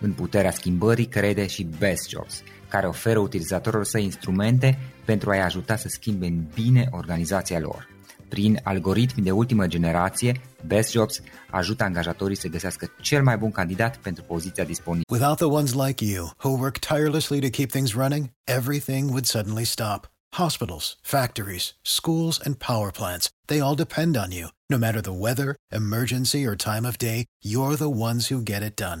În puterea schimbării crede și Best Jobs, care oferă utilizatorilor săi instrumente pentru a-i ajuta să schimbe în bine organizația lor. Prin algoritmi de ultimă generație, Best Jobs ajută angajatorii să găsească cel mai bun candidat pentru poziția disponibilă. Without the ones like you, who work tirelessly to keep things running, everything would suddenly stop. Hospitals, factories, schools, and power plants, they all depend on you. No matter the weather, emergency, or time of day, you're the ones who get it done.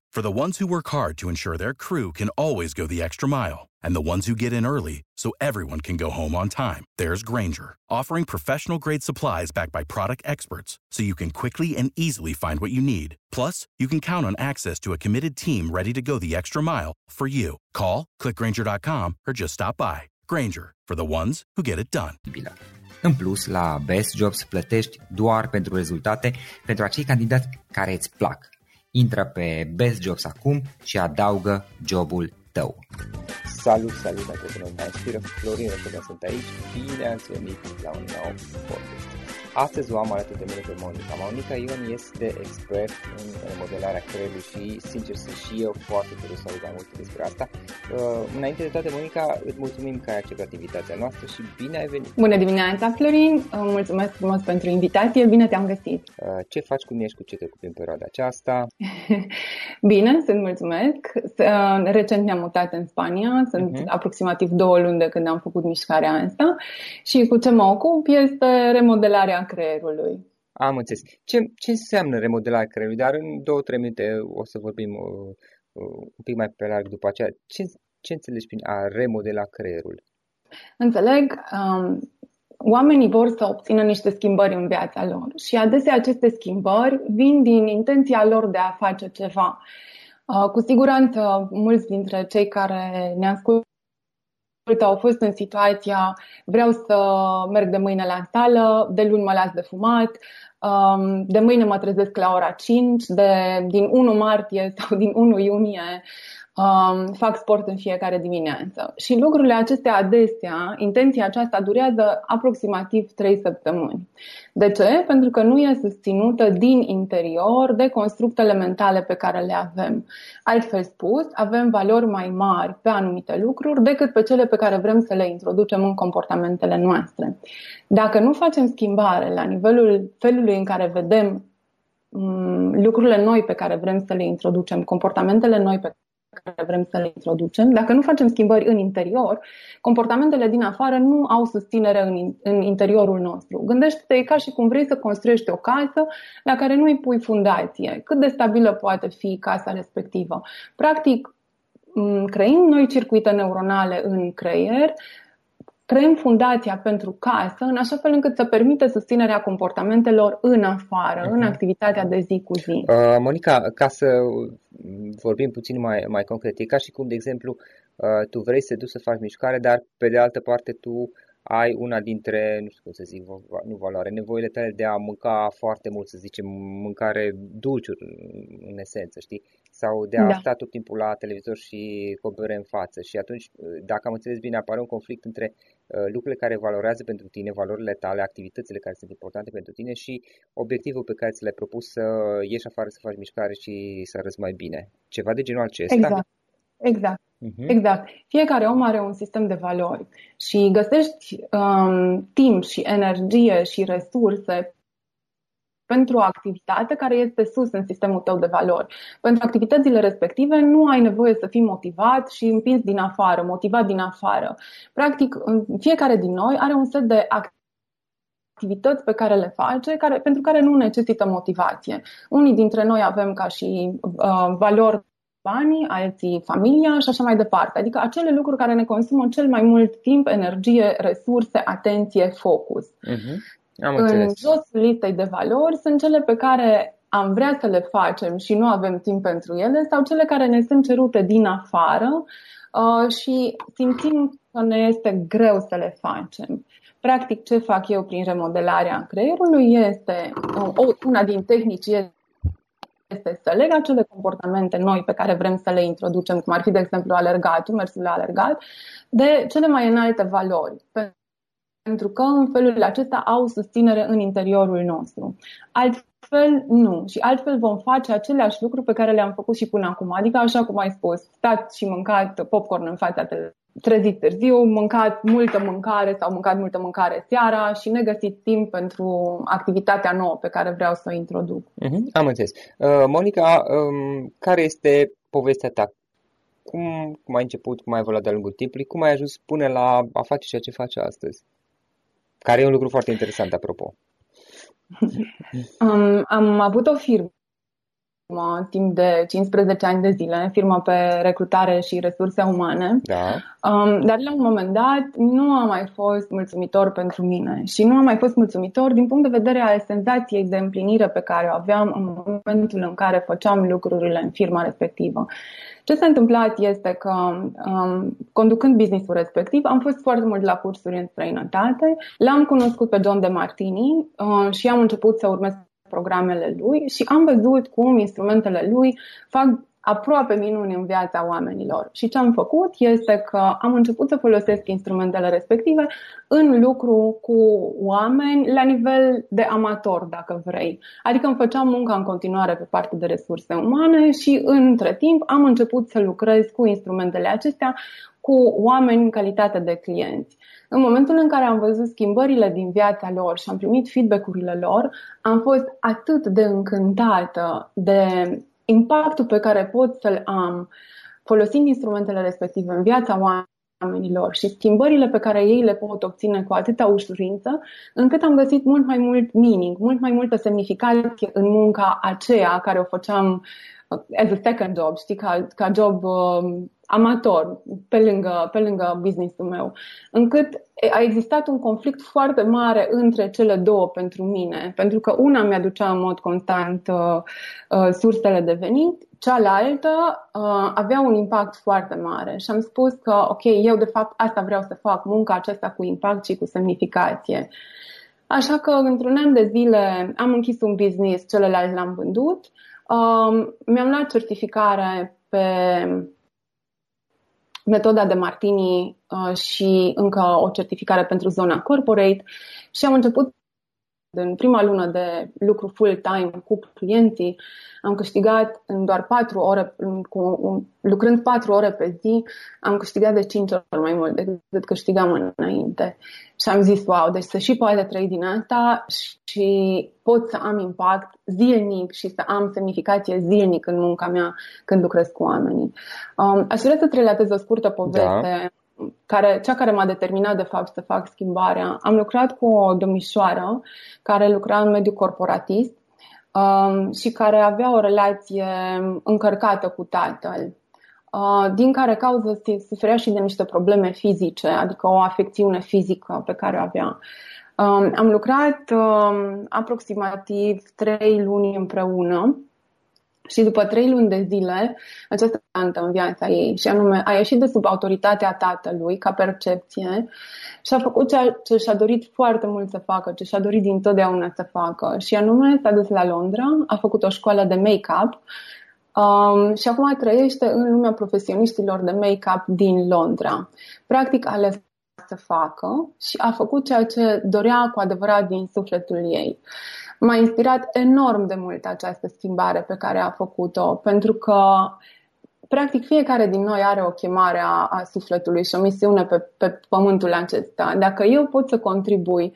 For the ones who work hard to ensure their crew can always go the extra mile, and the ones who get in early so everyone can go home on time, there's Granger, offering professional grade supplies backed by product experts so you can quickly and easily find what you need. Plus, you can count on access to a committed team ready to go the extra mile for you. Call, clickgranger.com, or just stop by. Granger, for the ones who get it done. În plus, la Best Jobs plătești doar pentru rezultate pentru acei candidați care îți plac. Intră pe Best Jobs acum și adaugă jobul tău. Salut, salut, antreprenorii care inspiră. Florin Rășoga sunt aici. Bine ați venit la un nou podcast. Astăzi o am alături de mine pe Monica. Monica Ion este expert în remodelarea creierului și, sincer, sunt și eu foarte curios să aud mai multe despre asta. Uh, înainte de toate, Monica, îți mulțumim că ai acceptat invitația noastră și bine ai venit! Bună dimineața, Florin! Uh, mulțumesc frumos pentru invitație, bine te-am găsit! Uh, ce faci, cum ești, cu ce te ocupi în perioada aceasta? bine, sunt mulțumesc! Uh, recent ne-am mutat în Spania, sunt uh-huh. aproximativ două luni de când am făcut mișcarea asta și cu ce mă ocup este remodelarea creierului. Am înțeles. Ce, ce înseamnă remodelarea creierului? Dar în două-trei minute o să vorbim uh, uh, un pic mai pe larg după aceea. Ce, ce înțelegi prin a remodela creierul? Înțeleg. Um, oamenii vor să obțină niște schimbări în viața lor și adesea aceste schimbări vin din intenția lor de a face ceva. Uh, cu siguranță, mulți dintre cei care ne ascultă au fost în situația vreau să merg de mâine la sală, de luni mă las de fumat, um, de mâine mă trezesc la ora 5, de, din 1 martie sau din 1 iunie um, fac sport în fiecare dimineață. Și lucrurile acestea adesea, intenția aceasta durează aproximativ 3 săptămâni. De ce? Pentru că nu e susținută din interior de constructele mentale pe care le avem. Altfel spus, avem valori mai mari pe anumite lucruri decât pe cele pe care vrem să le introducem în comportamentele noastre. Dacă nu facem schimbare la nivelul felului în care vedem mm, lucrurile noi pe care vrem să le introducem, comportamentele noi pe care vrem să le introducem, dacă nu facem schimbări în interior, comportamentele din afară nu au susținere în, în interiorul nostru. Gândește-te ca și cum vrei să construiești o casă la care nu îi pui fundație. Cât de stabilă poate fi casa respectivă? Practic, creând noi circuite neuronale în creier, creăm fundația pentru casă în așa fel încât să permită susținerea comportamentelor în afară, uh-huh. în mhm. activitatea de zi cu zi. Uh, Monica, ca să vorbim puțin mai, mai concret, e ca și cum, de exemplu, uh, tu vrei să te duci să faci mișcare, dar pe de altă parte tu ai una dintre, nu știu cum să zic, nu valoare, nevoile tale de a mânca foarte mult, să zicem, mâncare dulciuri, în esență, știi? Sau de a da. sta tot timpul la televizor și cu în față. Și atunci, dacă am înțeles bine, apare un conflict între uh, lucrurile care valorează pentru tine, valorile tale, activitățile care sunt importante pentru tine și obiectivul pe care ți l-ai propus să ieși afară, să faci mișcare și să arăți mai bine. Ceva de genul acesta. Exact. Exact. Uh-huh. Exact. Fiecare om are un sistem de valori și găsești um, timp și energie și resurse pentru o activitate care este sus în sistemul tău de valori. Pentru activitățile respective nu ai nevoie să fii motivat și împins din afară, motivat din afară. Practic, fiecare din noi are un set de activități pe care le face, care, pentru care nu necesită motivație. Unii dintre noi avem ca și uh, valori banii, alții familia și așa mai departe. Adică acele lucruri care ne consumă cel mai mult timp, energie, resurse, atenție, focus. Uh-huh. Am în jos listei de valori sunt cele pe care am vrea să le facem și nu avem timp pentru ele sau cele care ne sunt cerute din afară uh, și simțim că ne este greu să le facem. Practic, ce fac eu prin remodelarea creierului este, uh, o, una din tehnici este este să leg acele comportamente noi pe care vrem să le introducem, cum ar fi, de exemplu, alergatul, mersul la alergat, de cele mai înalte valori. Pentru că în felul acesta au susținere în interiorul nostru. Altfel, nu. Și altfel vom face aceleași lucruri pe care le-am făcut și până acum. Adică, așa cum ai spus, stați și mâncat popcorn în fața televiziunii trezit târziu, mâncat multă mâncare sau mâncat multă mâncare seara și negăsit timp pentru activitatea nouă pe care vreau să o introduc. Uh-huh, am înțeles. Uh, Monica, um, care este povestea ta? Cum, cum ai început, cum ai evoluat de-a lungul timpului, cum ai ajuns până la a face ceea ce faci astăzi? Care e un lucru foarte interesant, apropo. um, am avut o firmă timp de 15 ani de zile, firmă pe recrutare și resurse umane. Da. Um, dar la un moment dat nu a mai fost mulțumitor pentru mine și nu a mai fost mulțumitor din punct de vedere al senzației de împlinire pe care o aveam în momentul în care făceam lucrurile în firma respectivă. Ce s-a întâmplat este că, um, conducând businessul respectiv, am fost foarte mult la cursuri în străinătate, l-am cunoscut pe John de Martini uh, și am început să urmez programele lui și am văzut cum instrumentele lui fac aproape minuni în viața oamenilor. Și ce am făcut este că am început să folosesc instrumentele respective în lucru cu oameni la nivel de amator, dacă vrei. Adică îmi făceam munca în continuare pe partea de resurse umane și între timp am început să lucrez cu instrumentele acestea cu oameni în calitate de clienți. În momentul în care am văzut schimbările din viața lor și am primit feedback-urile lor, am fost atât de încântată de impactul pe care pot să-l am folosind instrumentele respective în viața oamenilor și schimbările pe care ei le pot obține cu atâta ușurință, încât am găsit mult mai mult meaning, mult mai multă semnificație în munca aceea care o făceam uh, as a second job, știi, ca, ca job uh, amator pe lângă, pe lângă businessul meu, încât a existat un conflict foarte mare între cele două pentru mine, pentru că una mi-aducea în mod constant uh, uh, sursele de venit, cealaltă uh, avea un impact foarte mare. Și am spus că, ok, eu de fapt asta vreau să fac, munca aceasta cu impact și cu semnificație. Așa că într-un an de zile am închis un business, celălalt l-am vândut, uh, mi-am luat certificare pe metoda de martini uh, și încă o certificare pentru zona corporate și am început în prima lună de lucru full-time cu clienții, am câștigat în doar patru ore, cu, lucrând patru ore pe zi, am câștigat de cinci ori mai mult decât câștigam înainte. Și am zis, wow, deci să și poate trăi din asta și pot să am impact zilnic și să am semnificație zilnic în munca mea când lucrez cu oamenii. Um, aș vrea să-ți relatez o scurtă poveste. Da care, cea care m-a determinat de fapt să fac schimbarea. Am lucrat cu o domnișoară care lucra în mediul corporatist um, și care avea o relație încărcată cu tatăl. Uh, din care cauză suferea și de niște probleme fizice, adică o afecțiune fizică pe care o avea. Um, am lucrat um, aproximativ trei luni împreună și după trei luni de zile, această tantă în viața ei, și anume a ieșit de sub autoritatea tatălui ca percepție și a făcut ceea ce și-a dorit foarte mult să facă, ce și-a dorit dintotdeauna să facă. Și anume s-a dus la Londra, a făcut o școală de make-up um, și acum trăiește în lumea profesioniștilor de make-up din Londra. Practic a ales să facă și a făcut ceea ce dorea cu adevărat din sufletul ei. M-a inspirat enorm de mult această schimbare pe care a făcut-o, pentru că practic fiecare din noi are o chemare a, a sufletului și o misiune pe, pe pământul acesta. Dacă eu pot să contribui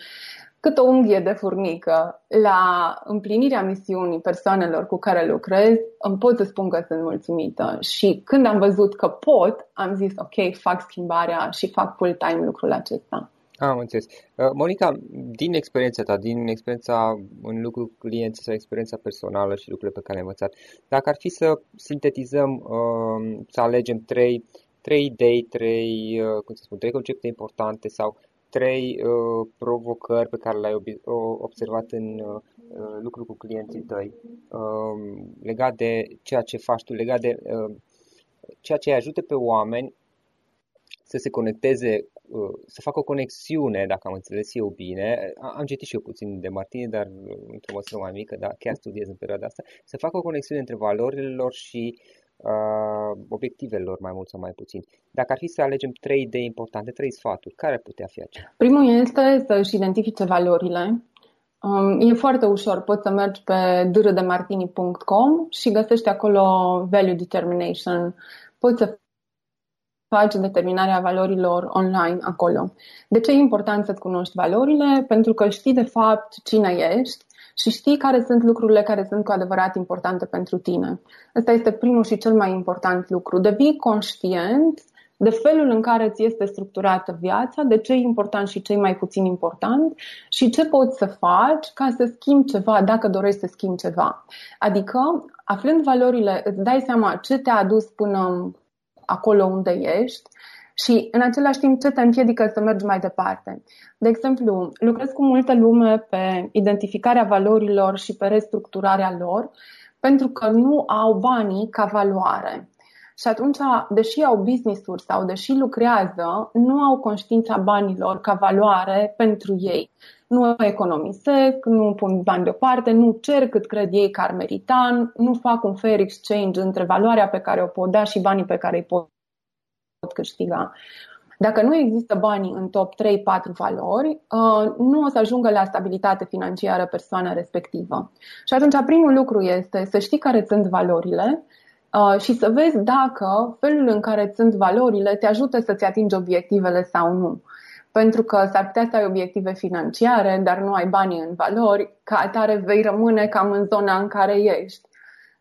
cât o unghie de furnică la împlinirea misiunii persoanelor cu care lucrez, îmi pot să spun că sunt mulțumită. Și când am văzut că pot, am zis, ok, fac schimbarea și fac full-time lucrul acesta. Am înțeles. Uh, Monica, din experiența ta, din experiența în lucru cu clienți sau experiența personală și lucrurile pe care le-ai învățat, dacă ar fi să sintetizăm, uh, să alegem trei, trei idei, trei, uh, cum să spun, trei concepte importante sau trei provocări pe care le-ai observat în lucru cu clienții tăi, legat de ceea ce faci tu, legat de ceea ce îi ajută pe oameni să se conecteze Uh, să facă o conexiune, dacă am înțeles eu bine, am citit și eu puțin de Martine, dar într-o măsură mai mică, dar chiar studiez în perioada asta, să facă o conexiune între valorile lor și uh, obiectivele lor, mai mult sau mai puțin. Dacă ar fi să alegem trei idei importante, trei sfaturi, care ar putea fi acelea? Primul este să-și identifice valorile. Um, e foarte ușor, poți să mergi pe drdemartini.com și găsești acolo value determination. Poți să faci determinarea valorilor online acolo. De ce e important să-ți cunoști valorile? Pentru că știi de fapt cine ești și știi care sunt lucrurile care sunt cu adevărat importante pentru tine. Ăsta este primul și cel mai important lucru. Devii conștient de felul în care ți este structurată viața, de ce e important și ce e mai puțin important și ce poți să faci ca să schimbi ceva dacă dorești să schimbi ceva. Adică, aflând valorile, îți dai seama ce te-a adus până acolo unde ești și în același timp ce te împiedică să mergi mai departe. De exemplu, lucrez cu multă lume pe identificarea valorilor și pe restructurarea lor pentru că nu au banii ca valoare. Și atunci, deși au business-uri sau deși lucrează, nu au conștiința banilor ca valoare pentru ei. Nu economisesc, nu pun bani deoparte, nu cer cât cred ei că ar merita, nu fac un fair exchange între valoarea pe care o pot da și banii pe care îi pot câștiga. Dacă nu există banii în top 3-4 valori, uh, nu o să ajungă la stabilitate financiară persoana respectivă. Și atunci primul lucru este să știi care sunt valorile, Uh, și să vezi dacă felul în care sunt valorile te ajută să-ți atingi obiectivele sau nu. Pentru că s-ar putea să ai obiective financiare, dar nu ai banii în valori, ca atare vei rămâne cam în zona în care ești.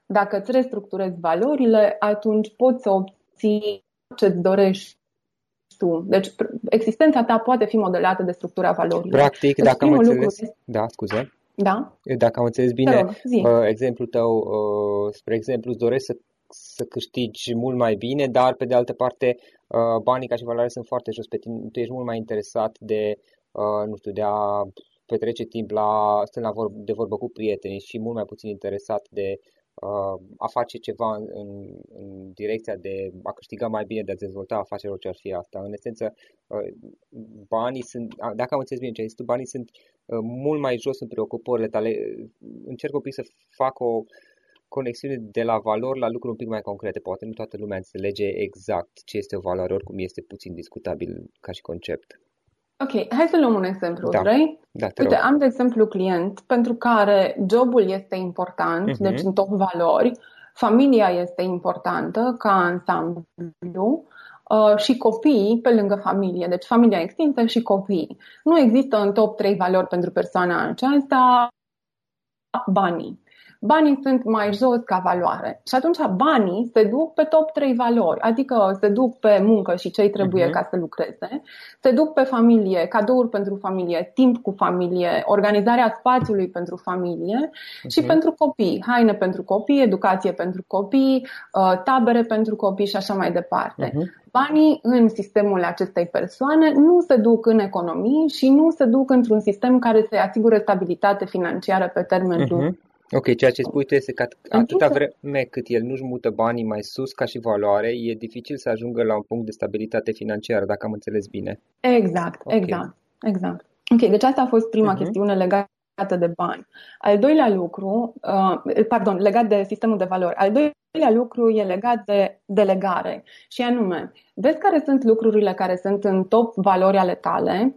Dacă îți restructurezi valorile, atunci poți să obții ce-ți dorești tu. Deci existența ta poate fi modelată de structura valorilor. Practic, deci, dacă am înțeles... Lucru... Da, scuze. Da? Dacă am înțeles bine, rog, uh, exemplul tău, uh, spre exemplu, îți dorești să să câștigi mult mai bine, dar pe de altă parte uh, banii ca și valoare sunt foarte jos pe tine, tu ești mult mai interesat de, uh, nu știu, de a petrece timp la, stând la vor, de vorbă cu prietenii și mult mai puțin interesat de uh, a face ceva în, în, în direcția de a câștiga mai bine, de a dezvolta afacerea orice ar fi asta. În esență, banii sunt, dacă am înțeles bine ce ai zis tu, banii sunt mult mai jos în preocupările tale. Încerc un pic să fac o, conexiune de la valori la lucruri un pic mai concrete. Poate nu toată lumea înțelege exact ce este o valoare, oricum este puțin discutabil ca și concept. Ok, hai să luăm un exemplu, Da. vrei? Da, te Uite, rog. am de exemplu client pentru care jobul este important, Mhm. deci în top valori, familia este importantă ca ansamblu uh, și copiii pe lângă familie, deci familia extinsă și copiii. Nu există în top 3 valori pentru persoana aceasta banii. Banii sunt mai jos ca valoare. Și atunci banii se duc pe top 3 valori, adică se duc pe muncă și ce trebuie Mhm. ca să lucreze, se duc pe familie, cadouri pentru familie, timp cu familie, organizarea spațiului pentru familie și Mhm. pentru copii, haine pentru copii, educație pentru copii, uh, tabere pentru copii și așa mai departe. Mhm. Banii în sistemul acestei persoane nu se duc în economii și nu se duc într-un sistem care să-i asigure stabilitate financiară pe termen lung. Mhm. Ok, ceea ce spui tu este că at- În atâta timp ce- vreme cât el nu-și mută banii mai sus ca și valoare, e dificil să ajungă la un punct de stabilitate financiară, dacă am înțeles bine. Exact, Ok. exact, exact. Ok, deci asta a fost prima Mhm. chestiune legată de bani. Al doilea lucru, uh, pardon, legat de sistemul de valori. Al doilea lucru e legat de delegare și anume, vezi care sunt lucrurile care sunt în top valori ale tale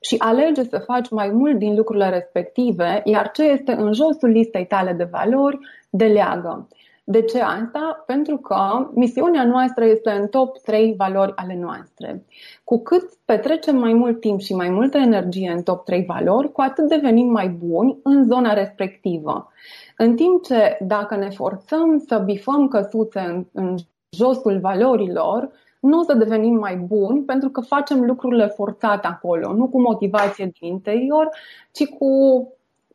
și alege să faci mai mult din lucrurile respective, iar ce este în josul listei tale de valori, deleagă. De ce asta? Pentru că misiunea noastră este în top 3 valori ale noastre. Cu cât petrecem mai mult timp și mai multă energie în top 3 valori, cu atât devenim mai buni în zona respectivă. În timp ce dacă ne forțăm să bifăm căsuțe în, în josul valorilor, nu o să devenim mai buni pentru că facem lucrurile forțate acolo, nu cu motivație din interior, ci cu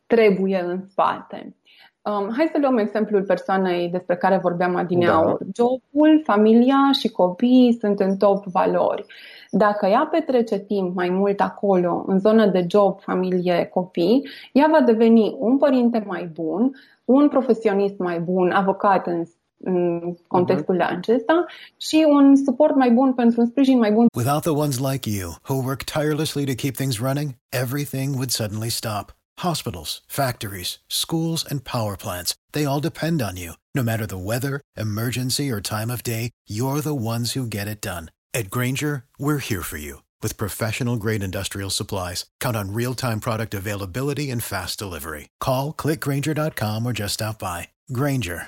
trebuie în spate. Um, hai să luăm exemplul persoanei despre care vorbeam adineauri. Da. Jobul, familia și copiii sunt în top valori. Dacă ea petrece timp mai mult acolo, în zona de job, familie, copii, ea va deveni un părinte mai bun, un profesionist mai bun, avocat în, în contextul acesta și un suport mai bun pentru un sprijin mai bun Without the ones like you, who work tirelessly to keep things running, everything would suddenly stop. Hospitals, factories, schools, and power plants, they all depend on you. No matter the weather, emergency, or time of day, you're the ones who get it done. At Granger, we're here for you with professional grade industrial supplies. Count on real time product availability and fast delivery. Call clickgranger.com or just stop by. Granger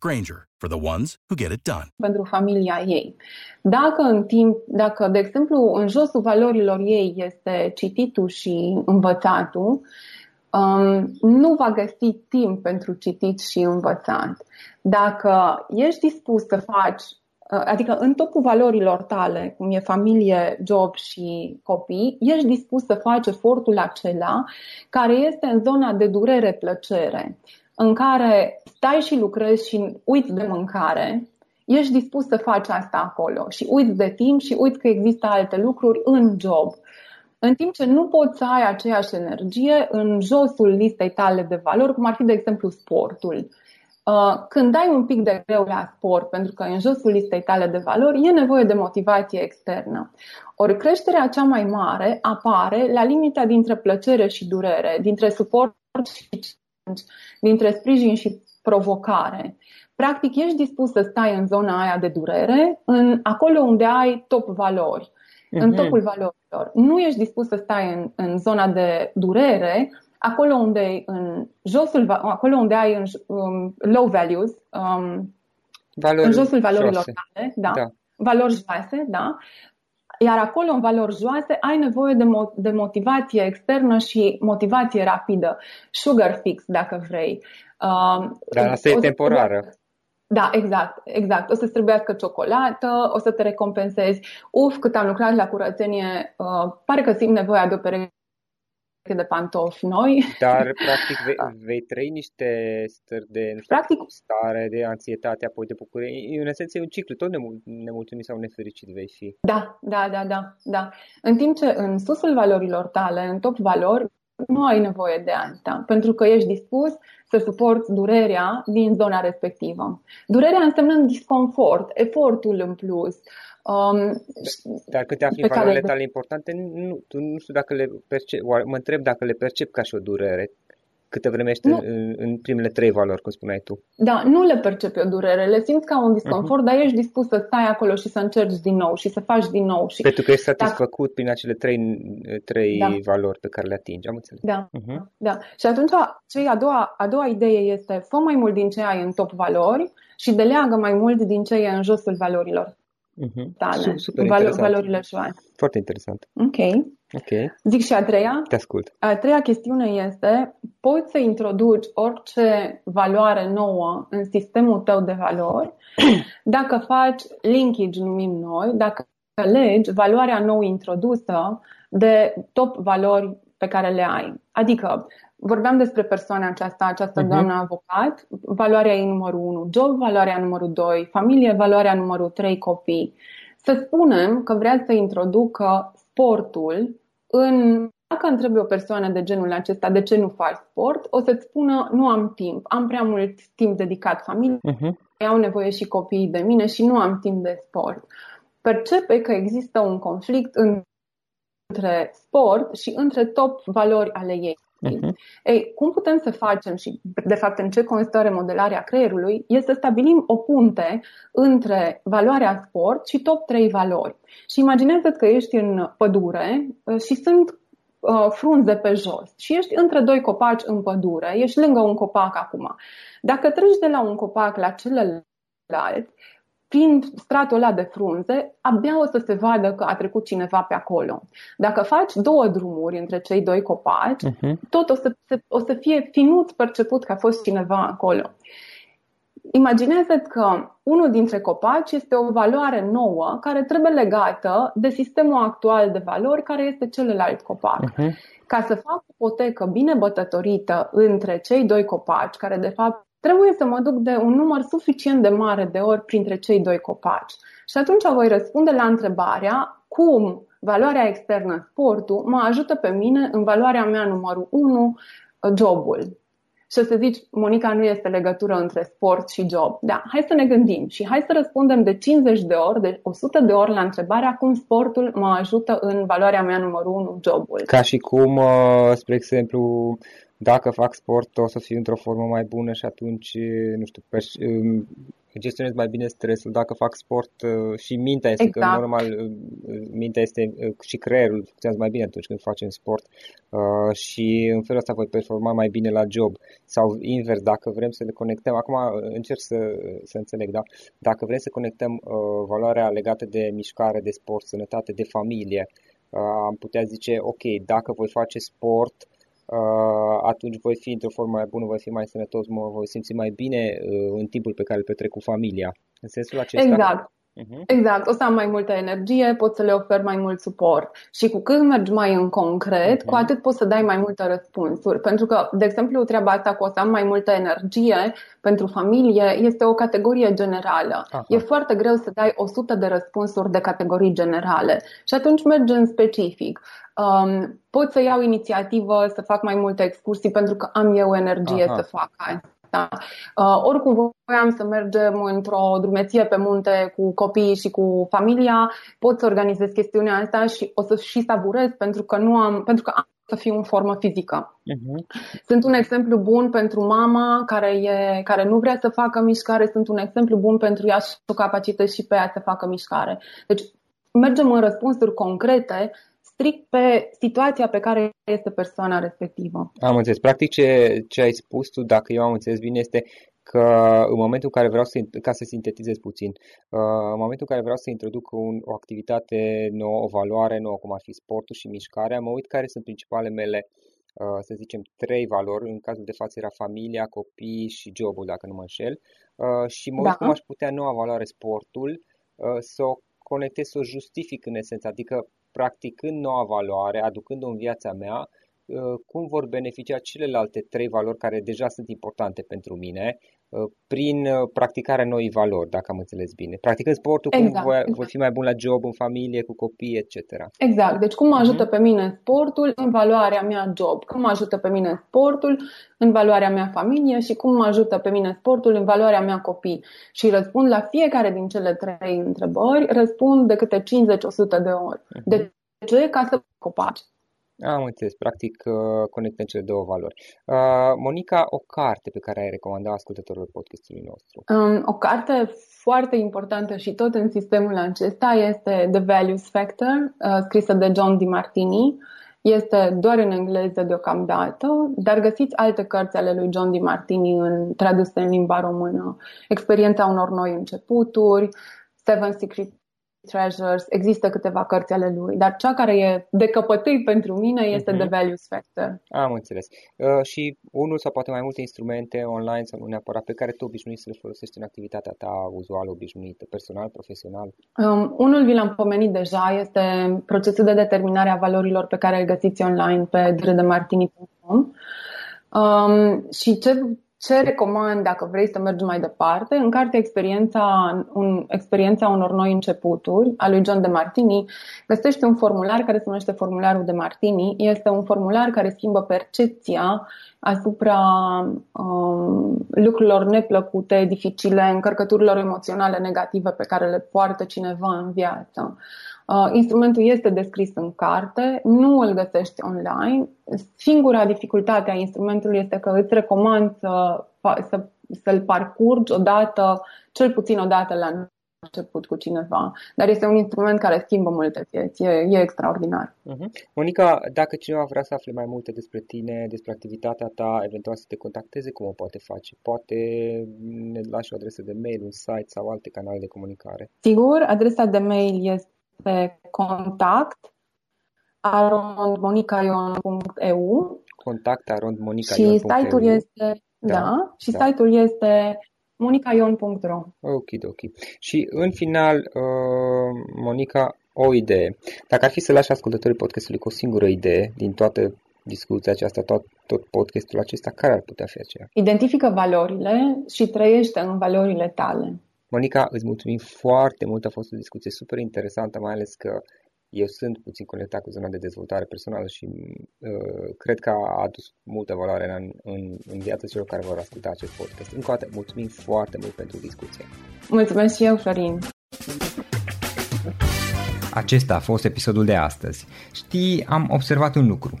Granger, for the ones who get it done. pentru familia ei. Dacă în timp, dacă, de exemplu, în josul valorilor ei este cititul și învățatul, um, nu va găsi timp pentru citit și învățat. Dacă ești dispus să faci, uh, adică în topul valorilor tale, cum e familie, job și copii, ești dispus să faci efortul acela care este în zona de durere-plăcere, în care stai și lucrezi și uiți de mâncare, ești dispus să faci asta acolo și uiți de timp și uiți că există alte lucruri în job. În timp ce nu poți să ai aceeași energie în josul listei tale de valori, cum ar fi, de exemplu, sportul. Uh, Când ai un pic de greu la sport, pentru că în josul listei tale de valori e nevoie de motivație externă. Ori creșterea cea mai mare apare la limita dintre plăcere și durere, dintre suport și challenge, dintre sprijin și provocare. Practic, ești dispus să stai în zona aia de durere, în acolo unde ai top valori, în Mhm. topul valorilor. Nu ești dispus să stai în, în zona de durere, acolo unde în josul, va- acolo unde ai în, j- um, low values, um, Valori în josul valorilor joase. tale, da, Da. valori joase, da, iar acolo în valori joase ai nevoie de, mo- de motivație externă și motivație rapidă, sugar fix dacă vrei. Um, Dar asta e o să- temporară. Da, exact, exact. O să-ți trebuiască ciocolată, o să te recompensezi. Uf, cât am lucrat la curățenie, uh, pare că simt nevoia de o pereche de pantofi noi. Dar, practic, vei, vei trăi niște stări de nu știu, practic, stare, de anxietate, apoi de bucurie. În esență e un ciclu, tot nemulțumit sau nefericit vei fi. Da, da, da, da, da. În timp ce în susul valorilor tale, în top valori, nu ai nevoie de asta, pentru că ești dispus să suporți durerea din zona respectivă. Durerea înseamnă disconfort, efortul în plus, Um, Dar câte afli valorile care... tale importante, nu, tu nu știu dacă le percep, mă întreb dacă le percep ca și o durere, câte vreme ești în, în primele trei valori, cum spuneai tu. Da, nu le percepi o durere, le simți ca un disconfort, uh-huh. dar ești dispus să stai acolo și să încerci din nou și să faci din nou. Și... Pentru că ești satisfăcut dacă... prin acele trei, trei da. valori pe care le atingi, am înțeles. Da, uh-huh. da. Și atunci, cei a doua, a doua idee este, fă mai mult din ce ai în top valori și deleagă mai mult din ce e în josul valorilor uh-huh. tale, Super val- valorile joale. Foarte interesant. Ok. Ok. Zic și a treia. Te ascult. A treia chestiune este, poți să introduci orice valoare nouă în sistemul tău de valori dacă faci linkage, numim noi, dacă legi valoarea nou introdusă de top valori pe care le ai. Adică, vorbeam despre persoana aceasta, această uh-huh. doamnă avocat, valoarea ei numărul 1, job, valoarea numărul 2, familie, valoarea numărul 3, copii. Să spunem că vrea să introducă sportul în dacă întrebi o persoană de genul acesta de ce nu faci sport, o să-ți spună nu am timp, am prea mult timp dedicat familiei, uh-huh. au nevoie și copiii de mine și nu am timp de sport. Percepe că există un conflict între sport și între top valori ale ei. Uh-huh. Ei, cum putem să facem și, de fapt, în ce constă remodelarea creierului, este să stabilim o punte între valoarea sport și top 3 valori. Și imaginează că ești în pădure uh, și sunt uh, frunze pe jos și ești între doi copaci în pădure, ești lângă un copac acum. Dacă treci de la un copac la celălalt, prin stratul ăla de frunze, abia o să se vadă că a trecut cineva pe acolo. Dacă faci două drumuri între cei doi copaci, uh-huh. tot o să, o să fie finut perceput că a fost cineva acolo. imaginează că unul dintre copaci este o valoare nouă care trebuie legată de sistemul actual de valori care este celălalt copac. Uh-huh. Ca să fac o potecă bine bătătorită între cei doi copaci, care de fapt Trebuie să mă duc de un număr suficient de mare de ori printre cei doi copaci. Și atunci voi răspunde la întrebarea cum valoarea externă, sportul, mă ajută pe mine în valoarea mea numărul 1, jobul. Și o să zici, Monica, nu este legătură între sport și job. Da, hai să ne gândim și hai să răspundem de 50 de ori, de 100 de ori la întrebarea cum sportul mă ajută în valoarea mea numărul 1, jobul. Ca și cum, uh, spre exemplu, dacă fac sport o să fiu într-o formă mai bună și atunci, nu știu, gestionez mai bine stresul. Dacă fac sport și mintea este, exact. că normal mintea este și creierul funcționează mai bine atunci când facem sport și în felul ăsta voi performa mai bine la job. Sau invers, dacă vrem să le conectăm, acum încerc să, să înțeleg, da? Dacă vrem să conectăm valoarea legată de mișcare, de sport, sănătate, de familie, am putea zice, ok, dacă voi face sport, Uh, atunci voi fi într-o formă mai bună, voi fi mai sănătos, mă voi simți mai bine uh, în timpul pe care îl petrec cu familia. În sensul acesta? Exact. Uh-huh. Exact, o să am mai multă energie, pot să le ofer mai mult suport. Și cu cât mergi mai în concret, uh-huh. cu atât poți să dai mai multe răspunsuri. Pentru că, de exemplu, treaba asta cu o să am mai multă energie pentru familie este o categorie generală. Uh-huh. E foarte greu să dai 100 de răspunsuri de categorii generale. Și atunci mergi în specific. Um, pot să iau inițiativă să fac mai multe excursii pentru că am eu energie Aha. să fac asta. Da. Uh, oricum voiam să mergem într-o drumeție pe munte cu copiii și cu familia, pot să organizez chestiunea asta și o să și savurez pentru că nu am, pentru că am să fiu în formă fizică. Uh-huh. Sunt un exemplu bun pentru mama care, e, care nu vrea să facă mișcare, sunt un exemplu bun pentru ea și o capacitate și pe ea să facă mișcare. Deci mergem în răspunsuri concrete strict pe situația pe care este persoana respectivă. Am înțeles. Practic ce, ce ai spus tu, dacă eu am înțeles bine, este că în momentul în care vreau să, ca să sintetizez puțin, uh, în momentul în care vreau să introduc un, o activitate nouă, o valoare nouă, cum ar fi sportul și mișcarea, mă uit care sunt principalele mele, uh, să zicem, trei valori, în cazul de față era familia, copii și jobul, dacă nu mă înșel, uh, și mă uit da. cum aș putea noua valoare sportul să o conectez, să o justific în esență, adică practicând noua valoare, aducând-o în viața mea, cum vor beneficia celelalte trei valori care deja sunt importante pentru mine Uh, prin uh, practicarea noii valori, dacă am înțeles bine. Practicând sportul, exact, cum voi, exact. voi fi mai bun la job, în familie, cu copii, etc. Exact. Deci cum mă ajută uh-huh. pe mine sportul în valoarea mea job, cum mă ajută pe mine sportul în valoarea mea familie și cum mă ajută pe mine sportul în valoarea mea copii. Și răspund la fiecare din cele trei întrebări, răspund de câte 50-100 de ori. Uh-huh. De ce? Ca să copaci. Am înțeles, practic uh, conectăm cele două valori. Uh, Monica, o carte pe care ai recomandat ascultătorilor podcastului nostru? Um, o carte foarte importantă și tot în sistemul acesta este The Values Factor, uh, scrisă de John DiMartini. Este doar în engleză deocamdată, dar găsiți alte cărți ale lui John DiMartini în, traduse în limba română. Experiența unor noi începuturi, Seven Secret Treasures, există câteva cărți ale lui, dar cea care e de căpătâi pentru mine este uh-huh. The Values Factor. Am înțeles. Uh, și unul sau poate mai multe instrumente online sau nu neapărat pe care tu obișnuiți să le folosești în activitatea ta uzuală, obișnuită, personal, profesional? Um, unul vi l-am pomenit deja, este procesul de determinare a valorilor pe care îl găsiți online pe dredemartini.com. Um, și ce ce recomand dacă vrei să mergi mai departe? În cartea experiența, un, experiența unor noi începuturi a lui John de Martini găsești un formular care se numește formularul de Martini. Este un formular care schimbă percepția asupra um, lucrurilor neplăcute, dificile, încărcăturilor emoționale negative pe care le poartă cineva în viață. Uh, instrumentul este descris în carte, nu îl găsești online. Singura dificultate a instrumentului este că îți recomand să, să, să-l parcurgi odată, cel puțin odată la început cu cineva, dar este un instrument care schimbă multe vieți, e, e extraordinar. Uh-huh. Monica, dacă cineva vrea să afle mai multe despre tine, despre activitatea ta, eventual să te contacteze, cum o poate face? Poate ne lași o adresă de mail, un site sau alte canale de comunicare? Sigur, adresa de mail este pe contact arondmonicaion.eu Contact arondmonicaion.eu Și site-ul este, da, da și da. site-ul este monicaion.ro Ok, ok. Și în final, uh, Monica, o idee. Dacă ar fi să lași ascultătorii podcastului cu o singură idee din toată discuția aceasta, tot, tot podcastul acesta, care ar putea fi aceea? Identifică valorile și trăiește în valorile tale. Monica, îți mulțumim foarte mult, a fost o discuție super interesantă, mai ales că eu sunt puțin conectat cu zona de dezvoltare personală și uh, cred că a adus multă valoare în, în, în viața celor care vor asculta acest podcast. Încă o dată, mulțumim foarte mult pentru discuție. Mulțumesc și eu, Florin. Acesta a fost episodul de astăzi. Știi, am observat un lucru.